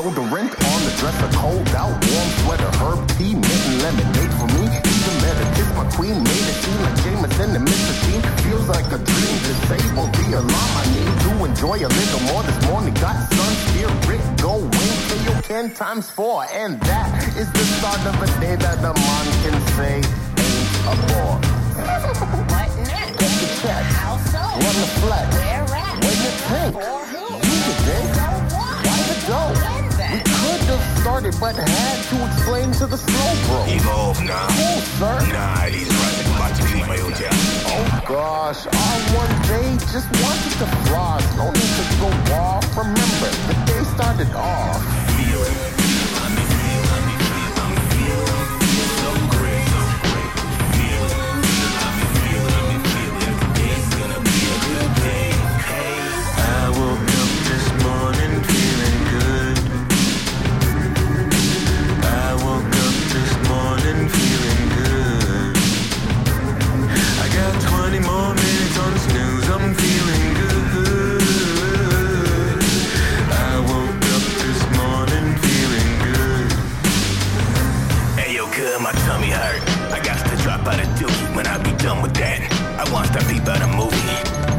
deodorant on the dresser, cold out, warm sweater, herb tea, mint and lemon. Made for me, even better. Kiss my queen, made a team like Jameson and Mr. Dean. Feels like a dream, disable the alarm. I need to enjoy a little more this morning. Got sun, spirit going. you 10 times 4, and that is the start of a day that the man can say. Started, but had to explain to the slow bro. Evolve now. Cool, sir. Nah, he's right. About to leave my old job. Oh gosh, I one day just wanted to floss. Want to peep out a movie.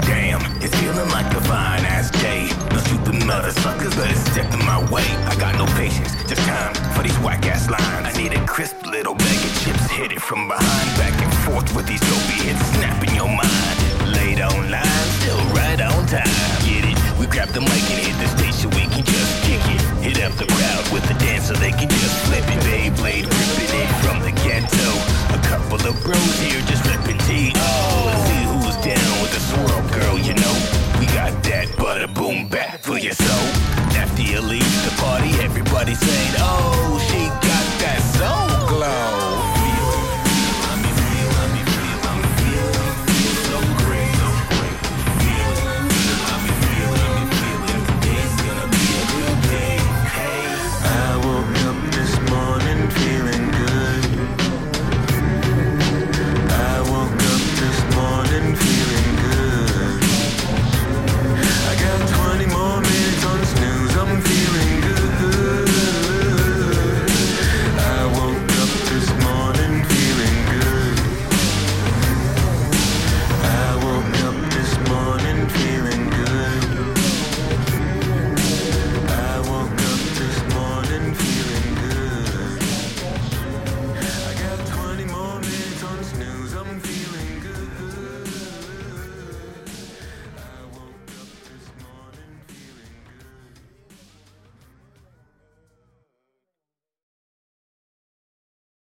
Damn, it's feeling like a fine ass day. No stupid motherfuckers, but it's stepping my way. I got no patience, just time for these whack ass lines. I need a crisp little bag of chips, hit it from behind, back and forth with these dopey hits, snapping your mind. Late on line, still right on time. Get it? We grab the mic and hit the so we can just kick it. Hit up the crowd with the dance so they can just everybody saying, Oh,